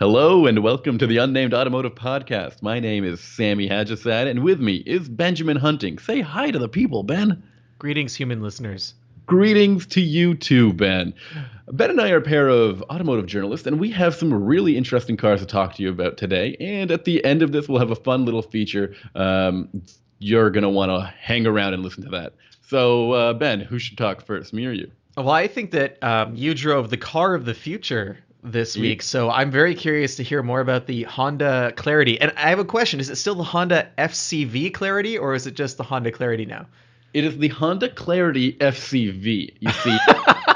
Hello and welcome to the Unnamed Automotive Podcast. My name is Sami Haj-Assaad, and with me is Benjamin Hunting. Say hi to the people, Ben. Greetings, human listeners. Greetings to you too, Ben. Ben and I are a pair of automotive journalists, and we have some really interesting cars to talk to you about today. And at the end of this, we'll have a fun little feature. Um, you're going to want to hang around and listen to that. So, uh, Ben, who should talk first, me or you? Well, I think that um, you drove the car of the future this week, so I'm very curious to hear more about the Honda Clarity. And I have a question: Is it still the Honda FCV Clarity, or is it just the Honda Clarity now? It is the Honda Clarity FCV. You see,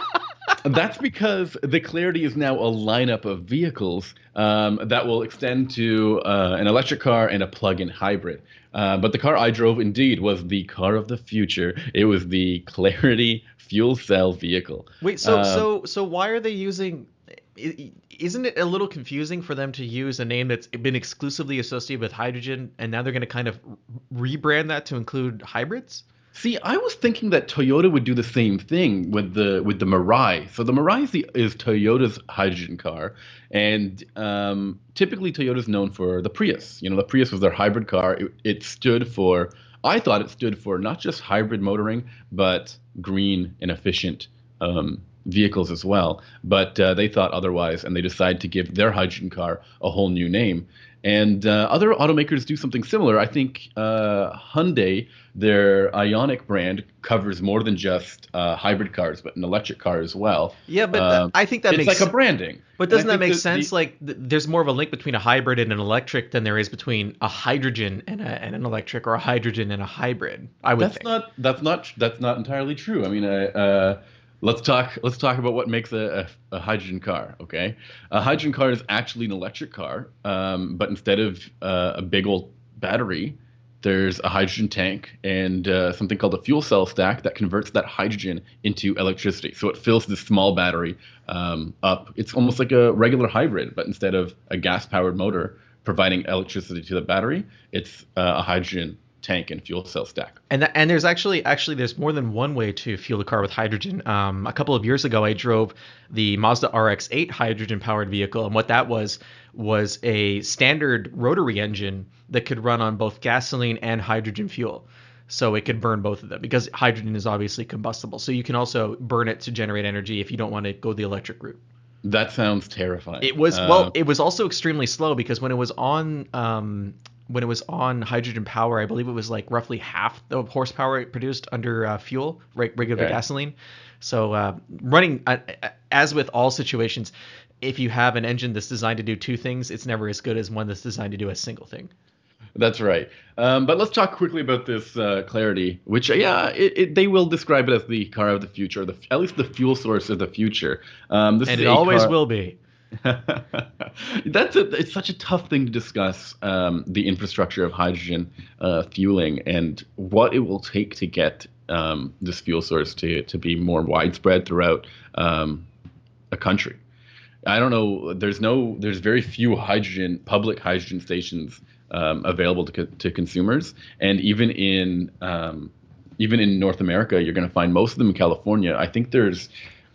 that's because the Clarity is now a lineup of vehicles um, that will extend to uh, an electric car and a plug-in hybrid. Uh, but the car I drove, indeed, was the car of the future. It was the Clarity fuel cell vehicle. Wait, so Uh, so so why are they using? Isn't it a little confusing for them to use a name that's been exclusively associated with hydrogen, and now they're going to kind of rebrand that to include hybrids? See, I was thinking that Toyota would do the same thing with the with the Mirai. So the Mirai is, the, is Toyota's hydrogen car, and um, typically Toyota's known for the Prius. You know, the Prius was their hybrid car. It, it stood for, I thought it stood for not just hybrid motoring, but green and efficient um, vehicles as well. But uh, they thought otherwise, and they decided to give their hydrogen car a whole new name. And uh, other automakers do something similar. I think uh, Hyundai, their Ioniq brand, covers more than just uh, hybrid cars, but an electric car as well. Yeah, but Um, I think that makes it's makes like a branding. But doesn't that make sense? the- like, th- there's more of a link between a hybrid and an electric than there is between a hydrogen and, a, and an electric, or a hydrogen and a hybrid. I would that's think. not that's not that's not entirely true. I mean, uh, let's talk let's talk about what makes a, a, a hydrogen car. Okay, a hydrogen car is actually an electric car, um, but instead of uh, a big old battery, there's a hydrogen tank and uh, something called a fuel cell stack that converts that hydrogen into electricity. So it fills this small battery um, up. It's almost like a regular hybrid, but instead of a gas-powered motor providing electricity to the battery, it's uh, a hydrogen tank and fuel cell stack. And and there's actually actually there's more than one way to fuel a car with hydrogen. Um, a couple of years ago, I drove the Mazda RX-8 hydrogen-powered vehicle, and what that was was a standard rotary engine that could run on both gasoline and hydrogen fuel. So it could burn both of them because hydrogen is obviously combustible. So you can also burn it to generate energy if you don't want to go the electric route. That sounds terrifying. It was Uh, well. It was also extremely slow because when it was on um, when it was on hydrogen power, I believe it was like roughly half the horsepower it produced under uh, fuel, re- regular Okay. gasoline. So uh, running uh, as with all situations, if you have an engine that's designed to do two things, it's never as good as one that's designed to do a single thing. That's right. Um, but let's talk quickly about this uh, Clarity, which uh, yeah, it, it, they will describe it as the car of the future, the at least the fuel source of the future. Um, this And is it always car- will be. That's a, it's such a tough thing to discuss um, the infrastructure of hydrogen uh, fueling and what it will take to get um, this fuel source to, to be more widespread throughout um, a country. I don't know. There's no. There's very few hydrogen public hydrogen stations um, available to, co- to consumers, and even in um, even in North America, you're going to find most of them in California. I think there's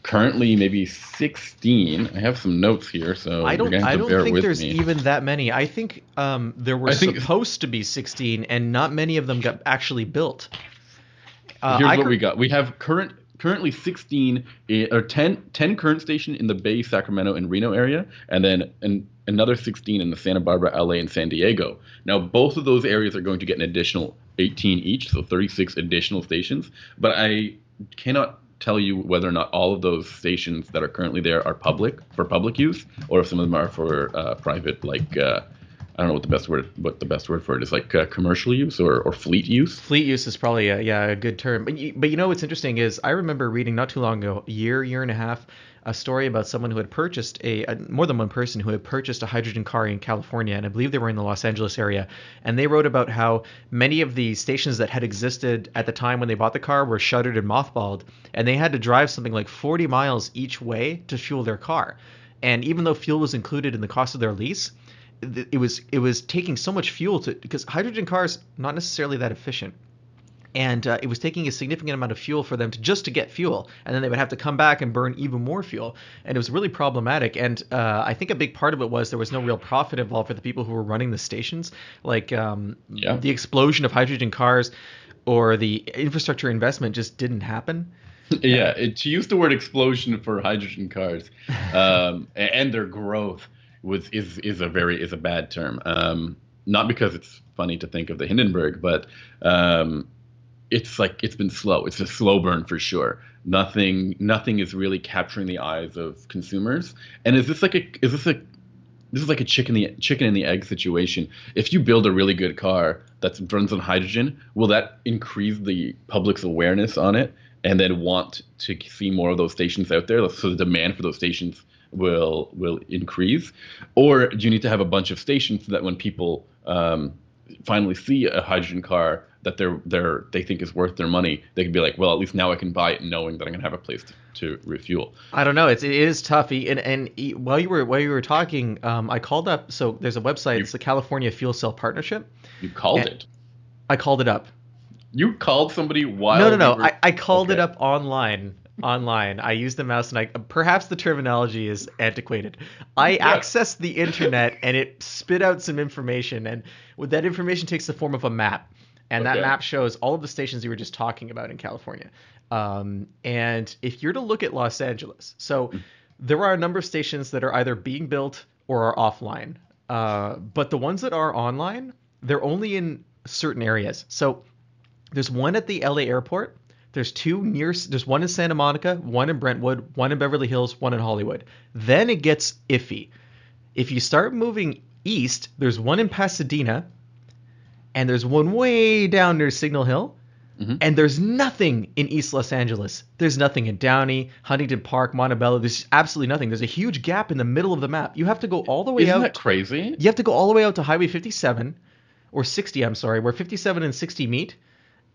currently maybe 16. I have some notes here, so I don't. I don't think there's me. even that many. I think um, there were think- supposed to be 16, and not many of them got actually built. Uh, Here's I what cur- we got. We have current currently 16 or 10, 10 current station in the Bay, Sacramento, and Reno area, and then an, another 16 in the Santa Barbara, LA, and San Diego. Now, both of those areas are going to get an additional 18 each, so 36 additional stations. But I cannot tell you whether or not all of those stations that are currently there are public for public use, or if some of them are for uh, private, like. Uh, I don't know what the best word what the best word for it is like uh, commercial use or, or fleet use. Fleet use is probably a, yeah a good term. But you, but you know what's interesting is I remember reading not too long ago, a year year and a half, a story about someone who had purchased a, a more than one person who had purchased a hydrogen car in California, and I believe they were in the Los Angeles area, and they wrote about how many of the stations that had existed at the time when they bought the car were shuttered and mothballed, and they had to drive something like 40 miles each way to fuel their car. And even though fuel was included in the cost of their lease, it was it was taking so much fuel to because hydrogen cars not necessarily that efficient and uh, it was taking a significant amount of fuel for them to just to get fuel and then they would have to come back and burn even more fuel and it was really problematic and uh, i think a big part of it was there was no real profit involved for the people who were running the stations like um, Yeah. the explosion of hydrogen cars or the infrastructure investment just didn't happen yeah, it, to use the word explosion for hydrogen cars um, and their growth was is is a very is a bad term. Um, not because it's funny to think of the Hindenburg, but um, it's like it's been slow. It's a slow burn for sure. Nothing nothing is really capturing the eyes of consumers. And is this like a is this a this is like a chicken the chicken and the egg situation. If you build a really good car that runs on hydrogen, will that increase the public's awareness on it and then want to see more of those stations out there? So the demand for those stations will will increase, or do you need to have a bunch of stations so that when people um, finally see a hydrogen car that they're they're they think is worth their money, they can be like, well, at least now I can buy it knowing that I'm gonna have a place to, to refuel. I don't know. It's it is tough. And and while you were while you were talking, um, I called up. So there's a website. It's the California Fuel Cell Partnership. You called it. I called it up. You called somebody while no, no, we no. were- I, I called it up online. Online, I used the mouse, and I perhaps the terminology is antiquated. I Yeah. accessed the internet, and it spit out some information, and that information takes the form of a map, and that map shows all of the stations you were just talking about in California. Um, and if you're to look at Los Angeles, so there are a number of stations that are either being built or are offline. Uh, but the ones that are online, they're only in certain areas. So there's one at the LA airport. There's two near. There's one in Santa Monica, one in Brentwood, one in Beverly Hills, one in Hollywood. Then it gets iffy. If you start moving east, there's one in Pasadena, and there's one way down near Signal Hill, Mhm. and there's nothing in East Los Angeles. There's nothing in Downey, Huntington Park, Montebello. There's absolutely nothing. There's a huge gap in the middle of the map. You have to go all the way out. Isn't that crazy? You have to go all the way out to Highway 57 or 60, I'm sorry, where 57 and 60 meet.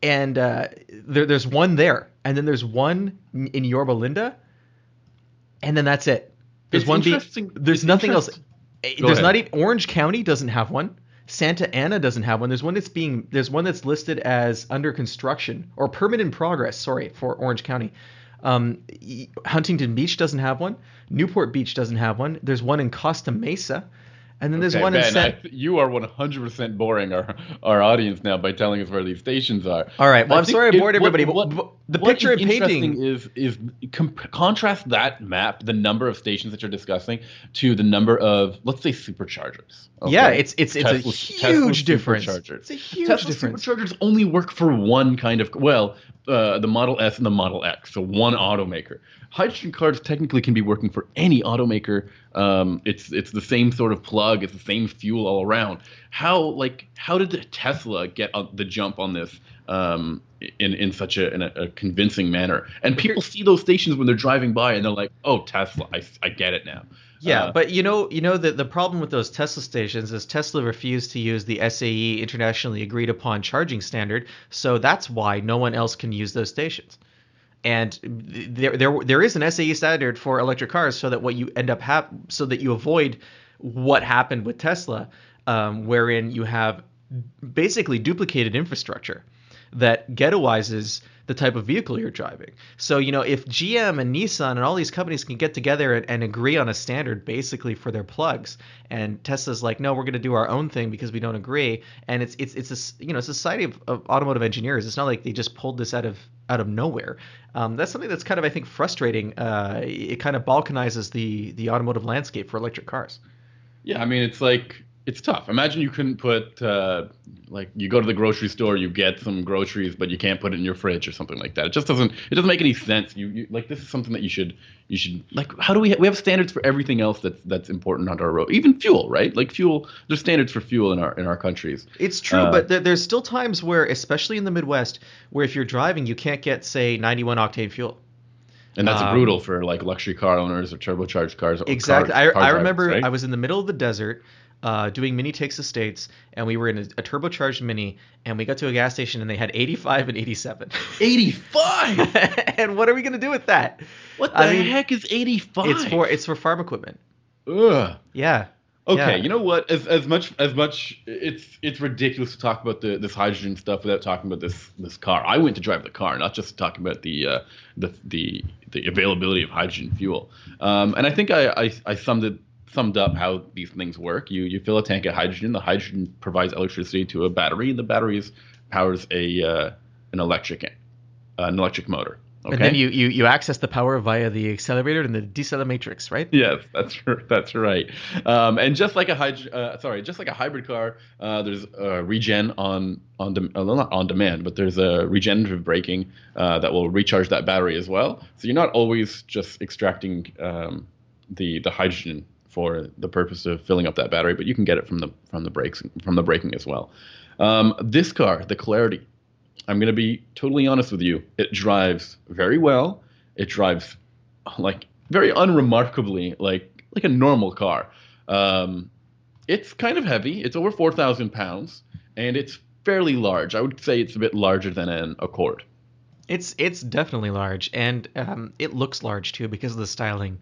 And uh, there, there's one there. And then there's one in Yorba Linda. And then that's it. There's It's one interesting- There's it's nothing else. Eh, Go There's ahead. not even. Orange County doesn't have one. Santa Ana doesn't have one. There's one that's being. There's one that's listed as under construction or permanent progress. Sorry for Orange County. Um, Huntington Beach doesn't have one. Newport Beach doesn't have one. There's one in Costa Mesa, and then there's Okay, one in Ben, San. I you are 100% boring our, our audience now by telling us where these stations are. All right. Well, I I'm sorry I bored what- everybody, but, what- but the picture is I'm painting. is is comp- contrast that map, the number of stations that you're discussing, to the number of let's say superchargers. Yeah, okay? it's it's it's Tesla- a Tesla huge difference. It's a huge Tesla difference. superchargers only work for one kind of well, uh, the Model S and the Model X, so one automaker. Hydrogen cars technically can be working for any automaker. Um, it's it's the same sort of plug. It's the same fuel all around. How like how did Tesla get the jump on this um, in in such a, in a, a convincing manner? And people see those stations when they're driving by, and they're like, "Oh, Tesla, I, I get it now." Yeah, Uh, but you know, you know that the problem with those Tesla stations is Tesla refused to use the SAE internationally agreed upon charging standard, so that's why no one else can use those stations. And there, there, there is an SAE standard for electric cars, so that what you end up have, so that you avoid what happened with Tesla, um, wherein you have basically duplicated infrastructure that ghettoizes the type of vehicle you're driving. So, you know, if GM and Nissan and all these companies can get together and, and agree on a standard basically for their plugs, and Tesla's like, no, we're going to do our own thing because we don't agree, and it's it's it's a you know society of, of automotive engineers. It's not like they just pulled this out of out of nowhere. Um, that's something that's kind of I think frustrating. Uh, it kind of balkanizes the the automotive landscape for electric cars. Yeah, I mean it's like it's tough. Imagine you couldn't put uh, like you go to the grocery store, you get some groceries, but you can't put it in your fridge or something like that. It just doesn't it doesn't make any sense. You, you like this is something that you should you should like. How do we ha- we have standards for everything else that's that's important on our road, even fuel, right? Like fuel, there's standards for fuel in our in our countries. It's true, Uh, but there, there's still times where, especially in the Midwest, where if you're driving, you can't get, say, 91 octane fuel. And that's Um, brutal for like luxury car owners or turbocharged cars. Exactly. car- I, car I drivers, remember right? I was in the middle of the desert uh, doing Mini Takes the States, and we were in a, a turbocharged mini, and we got to a gas station, and they had 85 and 87. 85. and what are we gonna do with that? What the I mean, heck is 85? It's for it's for farm equipment. Ugh. Yeah. Okay, Yeah. you know what? As as much as much, it's it's ridiculous to talk about the this hydrogen stuff without talking about this this car. I went to drive the car, not just talking about the uh, the the the availability of hydrogen fuel. Um, and I think I, I I summed it summed up how these things work. You you fill a tank of hydrogen. The hydrogen provides electricity to a battery, and the battery powers a uh, an electric uh, an electric motor. Okay. And then you, you you access the power via the accelerator and the deceleratrix, right? Yes, that's that's right. Um, and just like a hyd- uh, sorry, just like a hybrid car, uh, there's uh, regen on on de- uh, not on demand, but there's a regenerative braking uh, that will recharge that battery as well. So you're not always just extracting um, the the hydrogen for the purpose of filling up that battery, but you can get it from the from the brakes from the braking as well. Um, this car, the Clarity, I'm going to be totally honest with you. It drives very well. It drives like very unremarkably like like a normal car. Um, it's kind of heavy. It's over four thousand pounds, and it's fairly large. I would say it's a bit larger than an Accord. It's it's definitely large, and um, it looks large too because of the styling.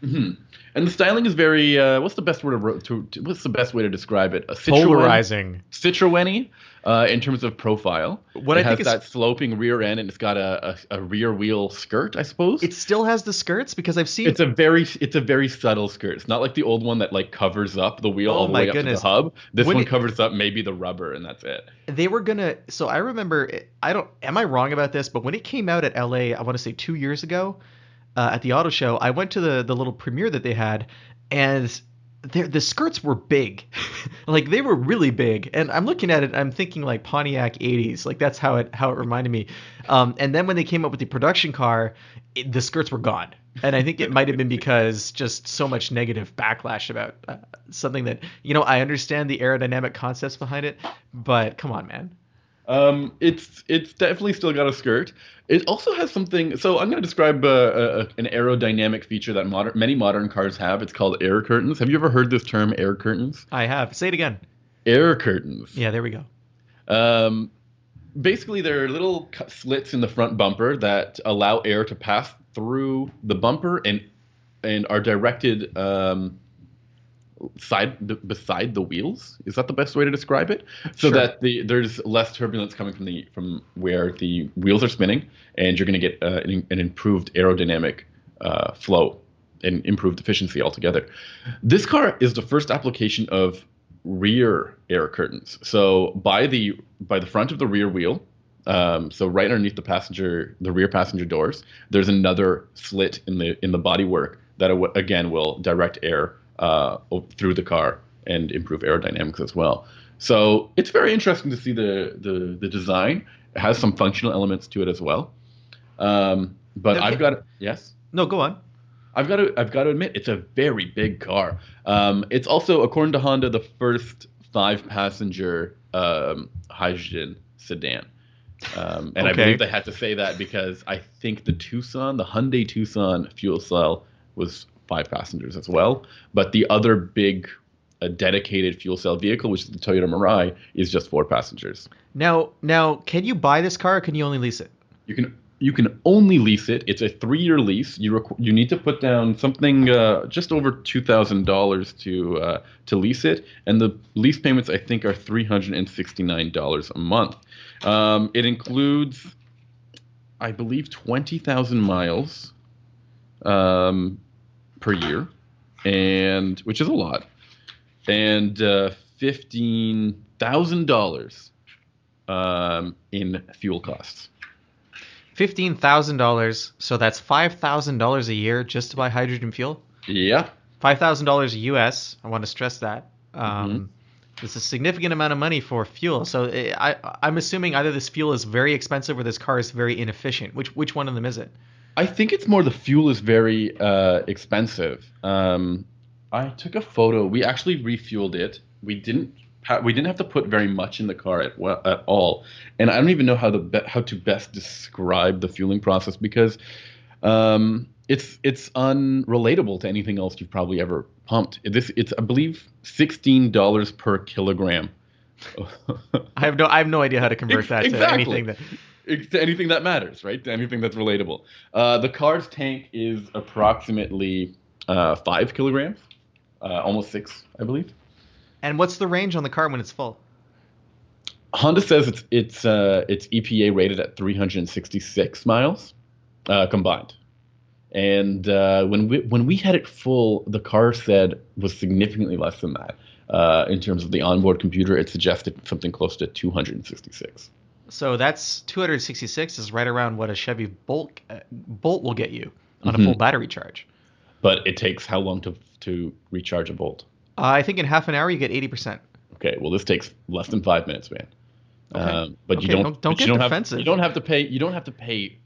Hmm And the styling is very. Uh, what's the best word to, to, to What's the best way to describe it? A Citroen, Polarizing. Citroen uh, in terms of profile. What it I think has is- that sloping rear end, and it's got a, a, a rear wheel skirt, I suppose. It still has the skirts because I've seen It's a very it's a very subtle skirt. It's not like the old one that like covers up the wheel Oh all the way goodness. up to the hub. This When one it- covers up maybe the rubber and that's it. they were gonna so i remember i don't am i wrong about this but when it came out at la i want to say two years ago uh, at the auto show i went to the the little premiere that they had and the skirts were big. Like they were really big. And i'm looking at it i'm thinking like pontiac 80s like that's how it how it reminded me. Um, and then when they came up with the production car it, the skirts were gone. And i think it might have been because just so much negative backlash about uh, something that you know i understand the aerodynamic concepts behind it but come on man Um, it's it's definitely still got a skirt. It also has something. So I'm going to describe uh, a, a, an aerodynamic feature that modern many modern cars have. It's called air curtains. Have you ever heard this term, air curtains? I have. Say it again. Air curtains. Yeah, there we go. Um, basically, there are little cut slits in the front bumper that allow air to pass through the bumper and and are directed um, side beside the wheels. Is that the best way to describe it? So Sure. that the there's less turbulence coming from the from where the wheels are spinning, and you're going to get uh, an, an improved aerodynamic uh, flow and improved efficiency altogether. This car is the first application of rear air curtains. So by the by the front of the rear wheel, um, so right underneath the passenger, the rear passenger doors, there's another slit in the in the bodywork that again will direct air uh, through the car and improve aerodynamics as well. So it's very interesting to see the the, the design. It has some functional elements to it as well. Um, but Okay. I've got yes. No, go on. I've got to I've got to admit it's a very big car. Um, it's also according to Honda the first five passenger um, hydrogen sedan. Um, and I believe they had to say that because I think the Tucson, the Hyundai Tucson fuel cell was five passengers as well. But the other big uh, dedicated fuel cell vehicle, which is the Toyota Mirai, is just four passengers. Now, now, can you buy this car or can you only lease it? You can you can only lease it. It's a three year lease. You requ- you need to put down something uh, just over two thousand dollars to uh, to lease it, and the lease payments I think are three hundred and sixty nine dollars a month. Um, it includes, I believe, twenty thousand miles um, per year, and which is a lot, and uh, fifteen thousand dollars um, in fuel costs. Fifteen thousand dollars. So that's five thousand dollars a year just to buy hydrogen fuel. Yeah. Five thousand dollars US. I want to stress that. Um, It's a significant amount of money for fuel. So eh, I, I'm assuming either this fuel is very expensive or this car is very inefficient. Which which one of them is it? I think it's more the fuel is very uh, expensive. Um, I took a photo. We actually refueled it. We didn't. Ha- we didn't have to put very much in the car at well, at all. And I don't even know how the be- how to best describe the fueling process because um, it's it's unrelatable to anything else you've probably ever pumped. This it's I believe sixteen dollars per kilogram. I have no I have no idea how to convert that to anything that. To anything that matters, right? To anything that's relatable. Uh, the car's tank is approximately uh, five kilograms. uh, almost six, I believe. And what's the range on the car when it's full? Honda says it's it's uh, it's EPA rated at 366 miles uh, combined, and uh, when we when we had it full, the car said was significantly less than that. Uh, in terms of the onboard computer, it suggested something close to 266. So that's 266 is right around what a Chevy Bolt uh, Bolt will get you on Mhm. a full battery charge. But it takes how long to to recharge a Bolt? Uh, I think in half an hour you get 80%. Okay, well this takes less than five minutes, man. Okay. Um, but you don't, don't- don't but you get don't defensive. Have, you don't have to pay. You don't have to pay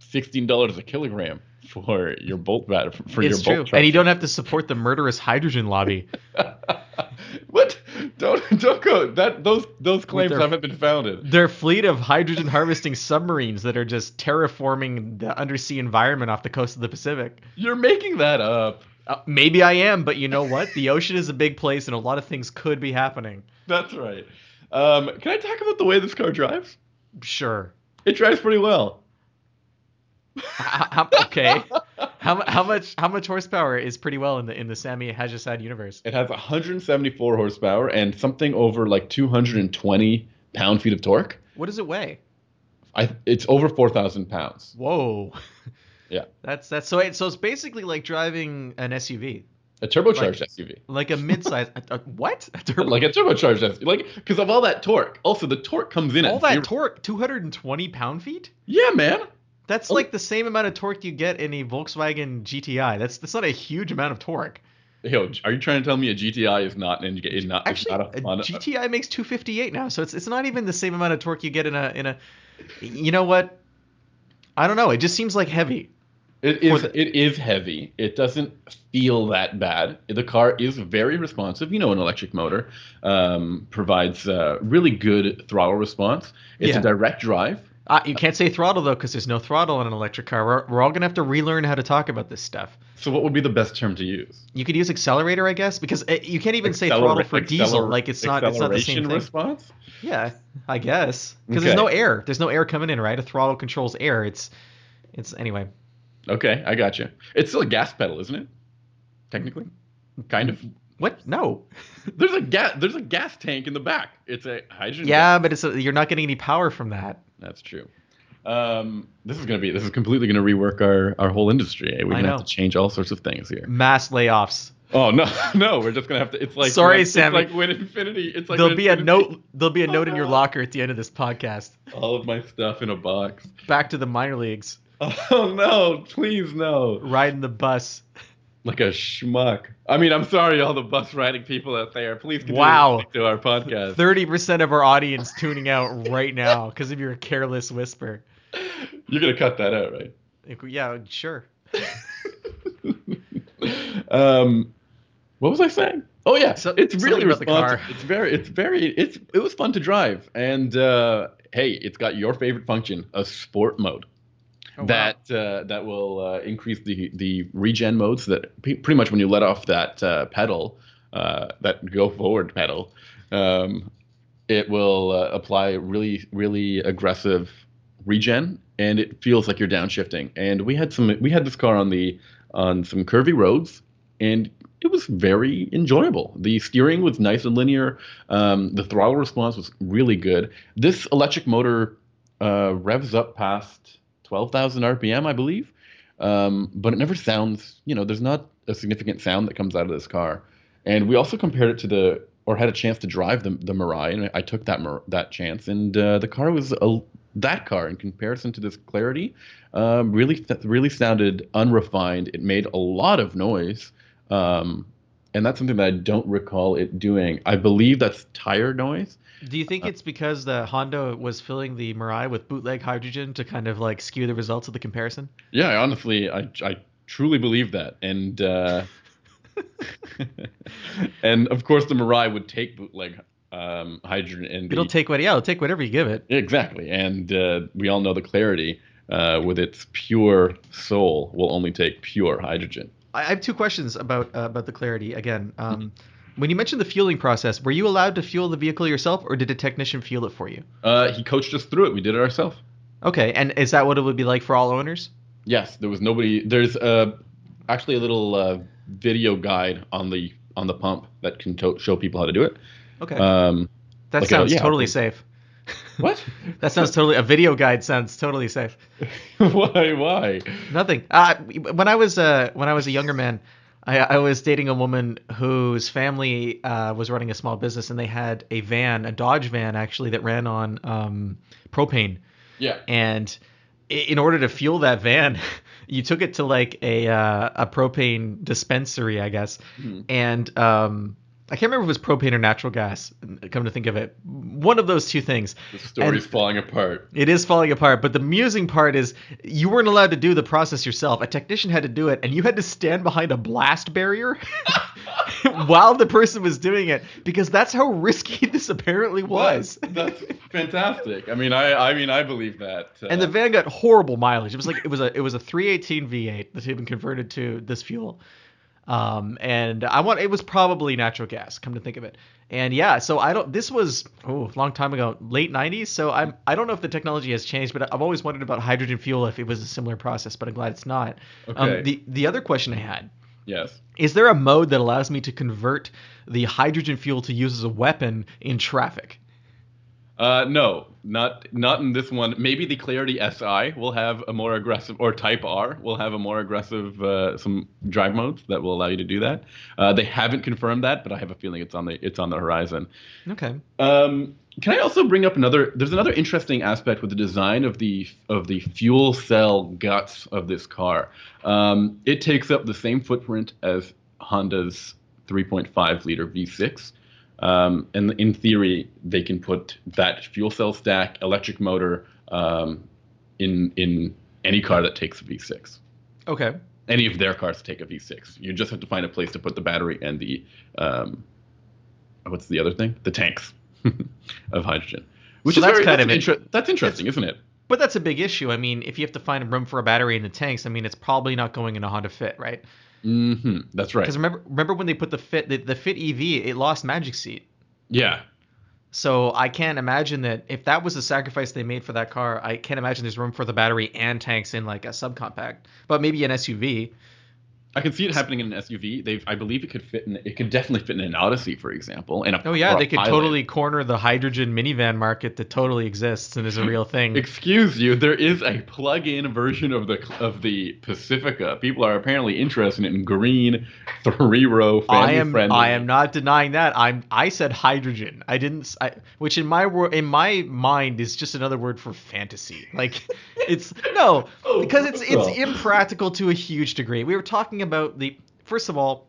sixteen dollars a kilogram for your bolt bat for it's your true. bolt. And you don't have to support the murderous hydrogen lobby. what? Don't don't go. That those those claims their- haven't been founded. Their fleet of hydrogen harvesting submarines that are just terraforming the undersea environment off the coast of the Pacific. You're making that up. Uh, maybe I am, but you know what? The ocean is a big place and a lot of things could be happening. That's right. Um, can I talk about the way this car drives? Sure. It drives pretty well. How- okay. How, how much how much horsepower is pretty well in the in the Sami Haj-Assaad universe? It has 174 horsepower and something over like 220 pound feet of torque. What does it weigh? I, it's over 4,000 pounds. Whoa. Yeah. That's that's so it, so it's basically like driving an SUV, A turbocharged Like- SUV. like a mid-size. a, a, what? A turbo- Like a turbocharged SUV. Like, because of all that torque. Also, the torque comes in all at that zero- torque, 220 pound feet. Yeah, man. That's Oh. like the same amount of torque you get in a Volkswagen GTI. That's that's not a huge amount of torque. Yo, are you trying to tell me a GTI is not an is not is Actually, not a a? GTI makes 258 now, so it's it's not even the same amount of torque you get in a in a. You know what? I don't know. It just seems like heavy. It is. The, it is heavy. It doesn't feel that bad. The car is very responsive. You know, an electric motor um, provides uh, really good throttle response. It's Yeah. a direct drive. Uh, you can't say throttle though, because there's no throttle on an electric car. We're, we're all gonna have to relearn how to talk about this stuff. So, what would be the best term to use? You could use accelerator, I guess, because uh you can't even say throttle for diesel. Like it's not it's not the same thing. response. Yeah, I guess because there's no air. There's no air coming in, right? A throttle controls air. It's it's anyway. Okay, I got you. It's still a gas pedal, isn't it? Technically, kind of. What? No. There's a gas. There's a gas tank in the back. It's a hydrogen. Yeah, but it's a, you're not getting any power from that. That's true. Um, this is gonna be. This is completely gonna rework our our whole industry. We're gonna have to change all sorts of things here. Mass layoffs. Oh no, no, we're just gonna have to. It's like Sorry, it's Sammy. like when Infinity. It's like there'll when be a note. There'll be a note in your locker at the end of this podcast. All of my stuff in a box. Back to the minor leagues. Oh no! Please no! Riding the bus. Like a schmuck. I mean, I'm sorry, all the bus riding people out there. Please continue Wow. to our podcast. Thirty percent of our audience tuning out right now because of your careless whisper. You're gonna cut that out, right? Yeah, sure. um, what was I saying? Oh yeah, So- it's really responsive. car. It's very, it's very, it's it was fun to drive, and uh, hey, it's got your favorite function, a sport mode. Oh, that uh, that will uh, increase the the regen modes that pe- pretty much when you let off that uh, pedal, uh, that go forward pedal, um, it will uh, apply really really aggressive regen, and it feels like you're downshifting. And we had some we had this car on the on some curvy roads, and it was very enjoyable. The steering was nice and linear. Um, the throttle response was really good. This electric motor uh, revs up past 12,000 RPM, I believe. Um, but it never sounds, you know, there's not a significant sound that comes out of this car. And we also compared it to the, or had a chance to drive the, the Mirai, and I took that that chance. And uh, the car was a, that car in comparison to this Clarity, um, really really sounded unrefined. It made a lot of noise. Um, and that's something that I don't recall it doing. I believe that's tire noise. Do you think it's because the Honda was filling the Mirai with bootleg hydrogen to kind of like skew the results of the comparison? Yeah, honestly, I, I truly believe that, and uh, and of course the Mirai would take bootleg um, hydrogen and It'll be- take what? Yeah, it'll take whatever you give it. exactly, and uh, we all know the clarity uh, with its pure soul will only take pure hydrogen. I have two questions about uh, about the clarity again. Um, when you mentioned the fueling process, were you allowed to fuel the vehicle yourself, or did a technician fuel it for you? Uh, he coached us through it. We did it ourselves. Okay, and is that what it would be like for all owners? Yes, there was nobody. There's uh, actually a little uh, video guide on the on the pump that can to- show people how to do it. Okay. Um, that like, sounds uh, yeah, totally safe. What? That sounds totally. A video guide sounds totally safe. why? Why? Nothing. Uh, when I was uh, when I was a younger man, I, I was dating a woman whose family uh, was running a small business, and they had a van, a Dodge van actually, that ran on um, propane. Yeah. And in order to fuel that van, you took it to like a uh, a propane dispensary, I guess, Mhm. and um, I can't remember if it was propane or natural gas. Come to think of it, one of those two things. The story's falling apart. It is falling apart, but the amusing part is you weren't allowed to do the process yourself. A technician had to do it, and you had to stand behind a blast barrier while the person was doing it because that's how risky this apparently was. That's, that's fantastic. I mean, I I mean, I believe that. Uh, And the van got horrible mileage. It was like it was a it was a 318 V8 that had been converted to this fuel. Um, and I want it was probably natural gas. Come to think of it, and yeah, so I don't. This was oh, a long time ago, late 90s. So I'm I don't know if the technology has changed, but I've always wondered about hydrogen fuel if it was a similar process. But I'm glad it's not. Okay. Um, the the other question I had yes. is there a mode that allows me to convert the hydrogen fuel to use as a weapon in traffic? Uh, no, not not in this one. Maybe the Clarity SI will have a more aggressive, or Type R will have a more aggressive uh, some drive modes that will allow you to do that. Uh, they haven't confirmed that, but I have a feeling it's on the it's on the horizon. Okay. Um, can I also bring up another? There's another interesting aspect with the design of the of the fuel cell guts of this car. Um, it takes up the same footprint as Honda's 3.5 liter V6. Um, and in theory, they can put that fuel cell stack, electric motor, um, in in any car that takes a V6. Okay. Any of their cars take a V6. You just have to find a place to put the battery and the um, what's the other thing? The tanks of hydrogen. Which So is that's very, kind that's of inter- that's interesting, isn't it? But that's a big issue. I mean, if you have to find room for a battery in the tanks, I mean, it's probably not going in a Honda Fit, right? Hmm That's right. Because remember, remember when they put the Fit, the, the Fit EV, it lost Magic Seat. Yeah. So I can't imagine that if that was the sacrifice they made for that car, I can't imagine there's room for the battery and tanks in like a subcompact, but maybe an SUV. I can see it happening in an SUV. They've, I believe, it could fit in. It could definitely fit in an Odyssey, for example. And Oh yeah, they could Pilot. totally corner the hydrogen minivan market that totally exists and is a real thing. Excuse you. There is a plug-in version of the of the Pacifica. People are apparently interested in green, three-row, I am family-friendly. I am not denying that. I'm I said hydrogen. I didn't I, which in my wor- in my mind is just another word for fantasy. Like it's no, Oh, because it's it's impractical to a huge degree. We were talking about the first of all,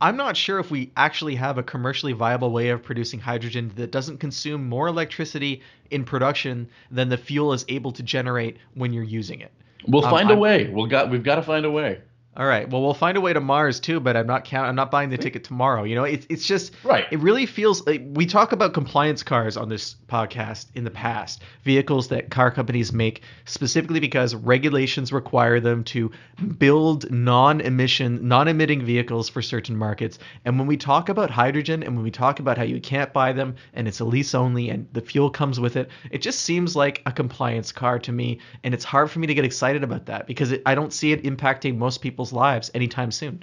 I'm not sure if we actually have a commercially viable way of producing hydrogen that doesn't consume more electricity in production than the fuel is able to generate when you're using it. We'll Um, find a I'm- way. We'll got. We've got to find a way. All right. Well, we'll find a way to Mars too, but I'm not count. I'm not buying the ticket tomorrow. You know, it's it's just Right. It really feels like we talk about compliance cars on this podcast in the past, vehicles that car companies make specifically because regulations require them to build non-emission, non-emitting vehicles for certain markets. And when we talk about hydrogen and when we talk about how you can't buy them and it's a lease only and the fuel comes with it, it just seems like a compliance car to me, and it's hard for me to get excited about that because it, I don't see it impacting most people's lives anytime soon.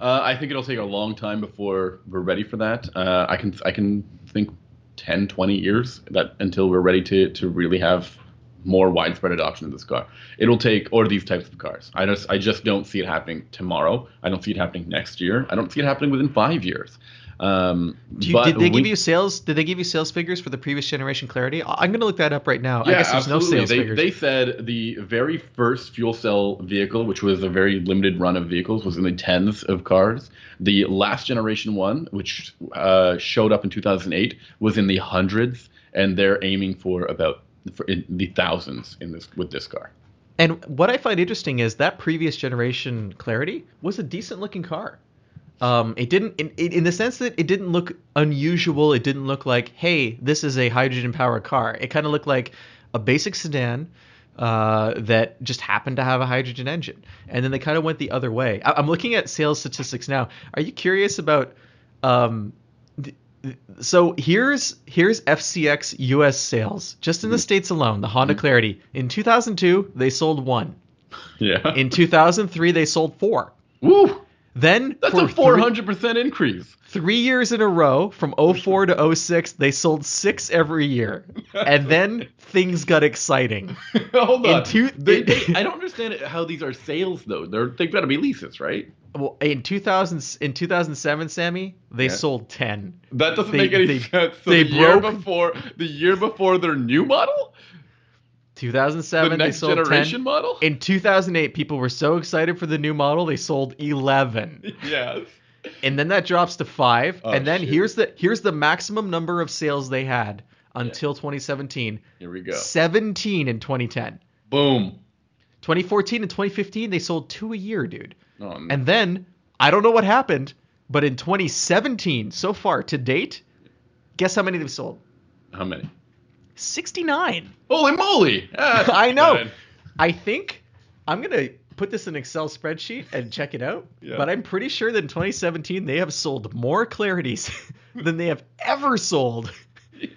Uh, I think it'll take a long time before we're ready for that. Uh, I can I can think 10, 20 years that until we're ready to to really have more widespread adoption of this car. It'll take or these types of cars. I just I just don't see it happening tomorrow. I don't see it happening next year. I don't see it happening within five years. Um, you, did they we- give you sales? Did they give you sales figures for the previous generation Clarity? I- I'm going to look that up right now. I Yeah, guess there's absolutely. no sales they, figures. they said the very first fuel cell vehicle, which was a very limited run of vehicles, was in the tens of cars. The last generation one, which uh, showed up in 2008, was in the hundreds, and they're aiming for about for in the thousands in this with this car. And what I find interesting is that previous generation Clarity was a decent looking car. Um, it didn't, in, in the sense that it didn't look unusual. It didn't look like, hey, this is a hydrogen powered car. It kind of looked like a basic sedan uh, that just happened to have a hydrogen engine. And then they kind of went the other way. I, I'm looking at sales statistics now. Are you curious about? Um, th- th- so here's here's FCX US sales just in the states alone. The Honda Clarity in 2002 they sold one. Yeah. In 2003 they sold four. Woo! Then That's a 400% increase. Three, three years in a row, from 04 to 06, they sold six every year, and then things got exciting. Hold on. two- They- they- I don't understand how these are sales though. They're they've got to be leases, right? Well, in 2000, in 2007, Sammy, they Yeah. sold 10. That doesn't They- make any sense. So they the year before the year before their new model, 2007, the they next sold generation 10. model. In 2008, people were so excited for the new model, they sold 11. yes. and then that drops to five Oh, and then shit. here's the here's the maximum number of sales they had until 2017 Here we go. 17 in 2010 Boom. 2014 and 2015 they sold two a year dude Oh, and then i don't know what happened but in 2017 so far to date guess how many they've sold how many? 69 Holy moly! Ah, i know man. i think i'm gonna put this in excel spreadsheet and check it out Yeah. but i'm pretty sure that in 2017 they have sold more clarities than they have ever sold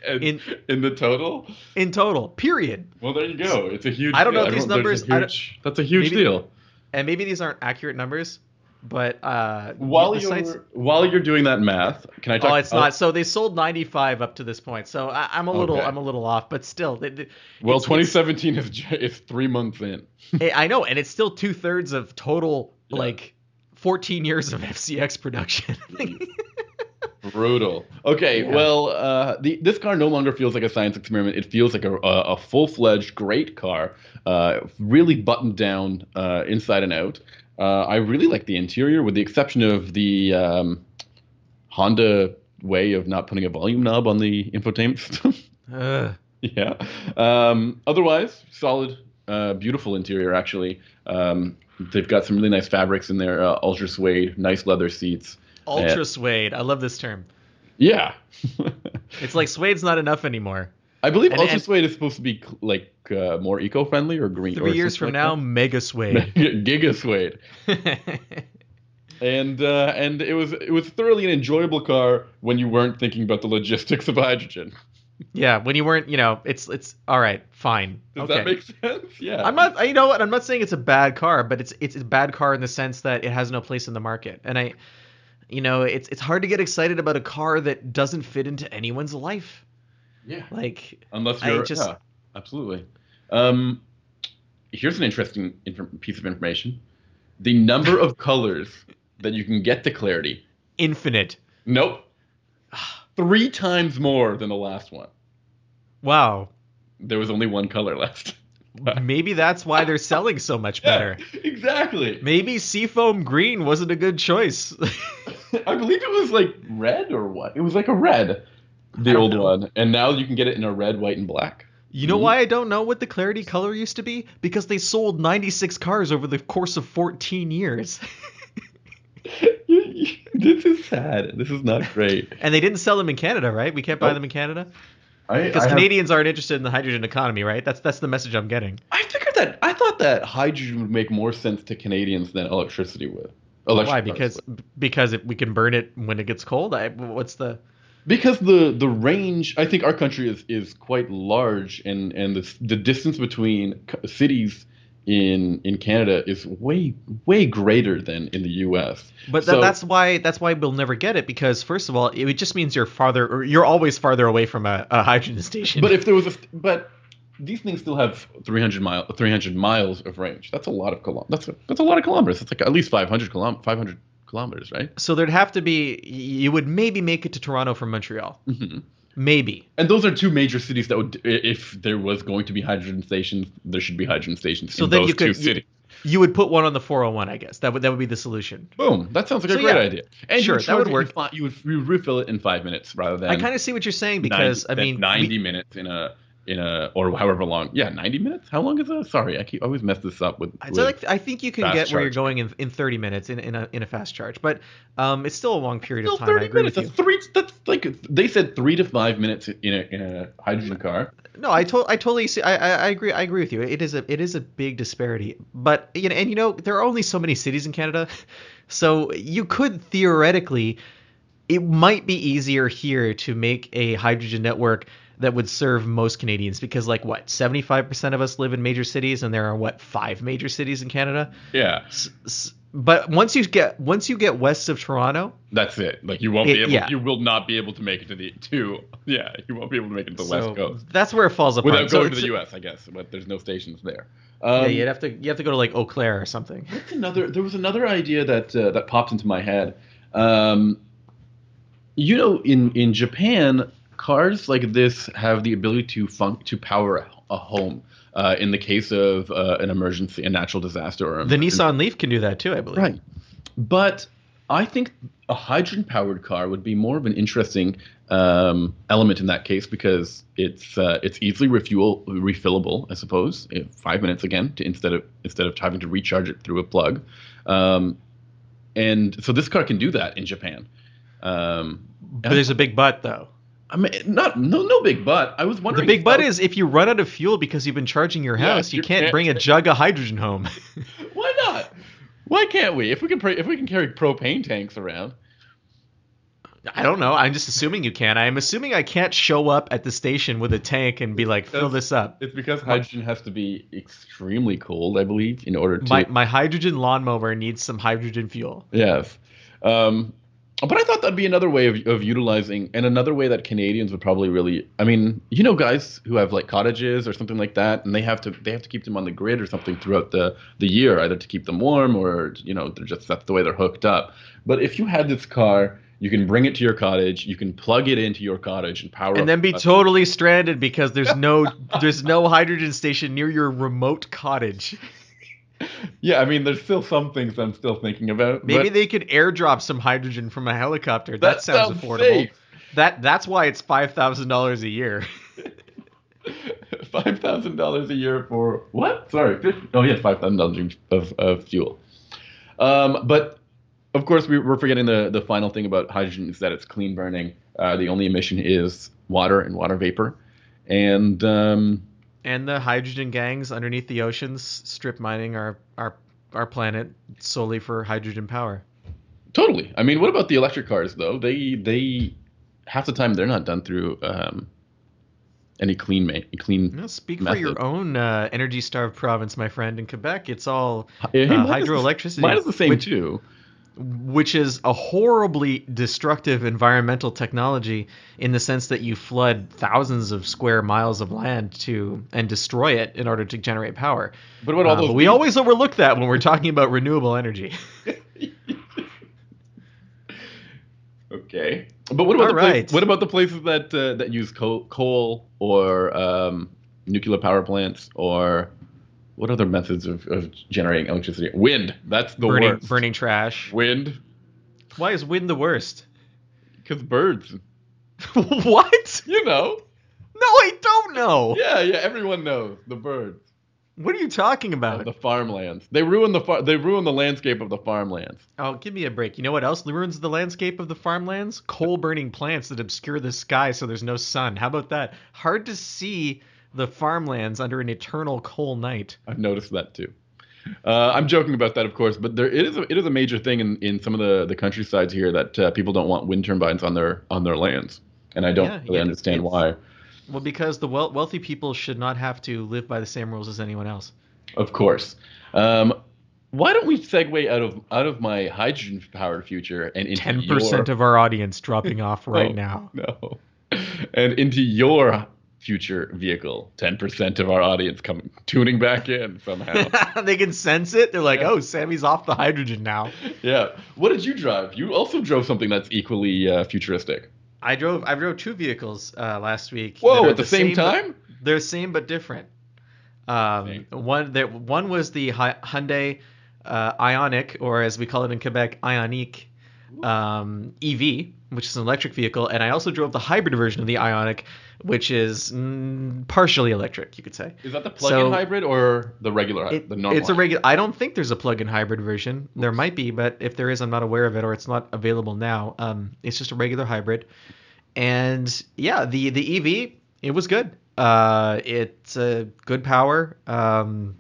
And in- in the total. in total period Well, there you go. It's a huge. I don't know deal. if these Everyone- there's a numbers- I huge- that's a huge maybe- deal. and maybe these aren't accurate numbers but uh While you're sites- while you're doing that math, can I talk? oh it's not so they sold 95 up to this point so I, i'm a little Okay. i'm a little off but still they, they- Well, it's- it's- 2017 is is three months in. i know and it's still two-thirds of total Yeah. like 14 years of fcx production Brutal. Okay, Yeah. well, uh, the this car no longer feels like a science experiment. It feels like a, a, a full fledged great car, uh, really buttoned down uh, inside and out. Uh, I really like the interior, with the exception of the um, Honda way of not putting a volume knob on the infotainment system. Ugh. yeah. Um, otherwise, solid, uh, beautiful interior. Actually, um, they've got some really nice fabrics in there. Uh, ultra suede, nice leather seats. ultra suede i love this term Yeah. it's like suede's not enough anymore I believe And- ultra and- suede is supposed to be like uh, more eco-friendly or green. three or years from something now like mega suede. Giga suede, and uh, and it was it was thoroughly an enjoyable car when you weren't thinking about the logistics of hydrogen. yeah when you weren't you know it's it's all right fine Does okay that make sense? Yeah. I'm not. You know what? I'm not saying it's a bad car, but it's it's a bad car in the sense that it has no place in the market. And I, you know, it's it's hard to get excited about a car that doesn't fit into anyone's life. Yeah. Like, Unless you're just- yeah, absolutely. Um, here's an interesting inf- piece of information: the number of colors that you can get to clarity. infinite. Nope. Three times more than the last one. Wow. There was only one color left. Maybe that's why they're selling so much better. Yeah, exactly. Maybe seafoam green wasn't a good choice. I believe it was like red or what? It was like a red, I the old know. one, and now you can get it in a red, white, and black. you know Mhm. why I don't know what the clarity color used to be? Because they sold 96 cars over the course of 14 years. this is sad. This is not great. and they didn't sell them in Canada, right? We can't buy Nope. them in Canada? I, Because I have- Canadians aren't interested in the hydrogen economy, right? That's that's the message I'm getting. I figured that. I thought that hydrogen would make more sense to Canadians than electricity would. Electric Why? Because would. because it, we can burn it when it gets cold. I, what's the? Because the the range. I think our country is is quite large, and and the the distance between cities in in Canada is way way greater than in the U.S. But So- that's why that's why we'll never get it because first of all, it just means you're farther or you're always farther away from a, a hydrogen station. But if there was a, but these things still have 300 mile 300 miles of range. That's a lot of kilom. That's a, that's a lot of kilometers. It's like at least 500 kilom 500 kilometers, right? so there'd have to be you would maybe make it to Toronto from Montreal, hmm maybe. And those are two major cities that would, if there was going to be hydrogen stations, there should be hydrogen stations So in then those you could- two cities. You would put one on the 401, I guess. That would that would be the solution. Boom. That sounds like So a great yeah. idea. And Sure, that would charge it in work. you would you would refill it in five minutes rather than I kind of see what you're saying because 90 I mean 90 we- minutes in a in a or however long. Yeah, 90 minutes. How long is that? Sorry, I keep I always mess this up with. I with- like I think you can get where you're going in, in 30 minutes in, in a in a fast charge, but um, it's still a long period Still of time. I 30 agree minutes. with you. That's three. That's like they said three to five minutes in a in a hydrogen car. No, I to- I totally see. I, I I agree. I agree with you. It is a it is a big disparity, but you know, and you know, there are only so many cities in Canada, so you could theoretically, it might be easier here to make a hydrogen network that would serve most Canadians because, like, what seventy five percent of us live in major cities, and there are what five major cities in Canada. Yeah. S- s- but once you get once you get west of Toronto, That's it. Like you won't It- be able. yeah. You will not be able to make it to the to. Yeah, you won't be able to make it to the so west coast that's where it falls apart. without So going to the U.S. I guess, but there's no stations there. yeah, Um, you'd have to you have to go to like Eau Claire or something. What's another? There was another idea that uh, that popped into my head. Um, you know, in in Japan, cars like this have the ability to fun- to power a, home uh, in the case of uh, an emergency, a natural disaster, or The emergency. Nissan Leaf can do that too, I believe. Right. But I think a hydrogen powered car would be more of an interesting um, element in that case because it's uh, it's easily refuel refillable, I suppose, five minutes again, to, instead of instead of having to recharge it through a plug. Um, and so this car can do that in Japan. Um, But there's a big but though. I mean, not no no big but. I was wondering. The big but is if you run out of fuel because you've been charging your house, you you can't can't- bring a jug of hydrogen home. why not? Why can't we? If we can, if we can carry propane tanks around. I don't know. I'm just assuming you can. I'm assuming I can't show up at the station with a tank and be like, fill this up. It's because hydrogen has to be extremely cold, I believe, in order to. My my hydrogen lawnmower needs some hydrogen fuel. Yes. Um, but I thought that'd be another way of, of utilizing, and another way that Canadians would probably really. I mean, you know, guys who have like cottages or something like that, and they have to they have to keep them on the grid or something throughout the the year, either to keep them warm or you know they're just that's the way they're hooked up. But if you had this car, you can bring it to your cottage, you can plug it into your cottage and power. And then be totally stranded because there's no there's no hydrogen station near your remote cottage. Yeah, I mean, there's still some things I'm still thinking about. Maybe they could airdrop some hydrogen from a helicopter. That, that sounds, sounds affordable. safe. That that's why it's five thousand dollars a year. five thousand dollars a year for what? Sorry, 50, oh yes, five thousand dollars of, of fuel. Um, but of course, we, we're forgetting the the final thing about hydrogen is that it's clean burning. Uh, the only emission is water and water vapor, and um, and the hydrogen gangs underneath the oceans strip mining our our our planet solely for hydrogen power. totally. I mean, what about the electric cars though? They they half the time they're not done through um, any clean ma- clean. No, speak for your own uh, energy starved province, my friend. In Quebec, it's all uh, hydroelectricity. Mine is the same which, too. Which is a horribly destructive environmental technology in the sense that you flood thousands of square miles of land to and destroy it in order to generate power. But what all Uh, those we always overlook that when we're talking about renewable energy. Okay, but what about All the right. what about the places that uh, that use coal, coal or um, nuclear power plants or what other methods of, of generating electricity? Wind. That's the burning worst. burning trash. Wind, Why is wind the worst? because birds. what? You know. No, I don't know. Yeah, yeah. Everyone knows the birds. What are you talking about? The farmlands. They ruin the far- they ruin the landscape of the farmlands. Oh, give me a break. You know what else ruins the landscape of the farmlands? Coal burning plants that obscure the sky so there's no sun. How about that? Hard to see the farmlands under an eternal coal night. I've noticed that too. Uh, I'm joking about that, of course, but there it is a, it is a major thing in, in some of the, the countrysides here that uh, people don't want wind turbines on their on their lands, and I don't Yeah, really yeah, understand why. Well, because the wealthy people should not have to live by the same rules as anyone else. Of course. Um, why don't we segue out of out of my hydrogen powered future and into Ten percent your, of our audience dropping off right now. no, and into your future vehicle? Ten percent of our audience coming tuning back in somehow. they can sense it. They're like, Yeah. "Oh, Sami's off the hydrogen now." yeah. What did you drive? You also drove something that's equally uh, futuristic. I drove. I drove two vehicles uh, last week. that Whoa! At the, same, but- time? They're same but different. Um, one there one was the Hy- Hyundai uh, Ioniq, or as we call it in Quebec, Ionique um, EV, which is an electric vehicle, and I also drove the hybrid version of the Ioniq, which is mm, partially electric, you could say. Is that the plug-in So- hybrid or the regular, It- the normal? it's a regular. I don't think there's a plug-in hybrid version. There might be, but if there is, I'm not aware of it, or it's not available now. Um, it's just a regular hybrid, and yeah, the the EV it was good. Uh, it's uh, good power. Um,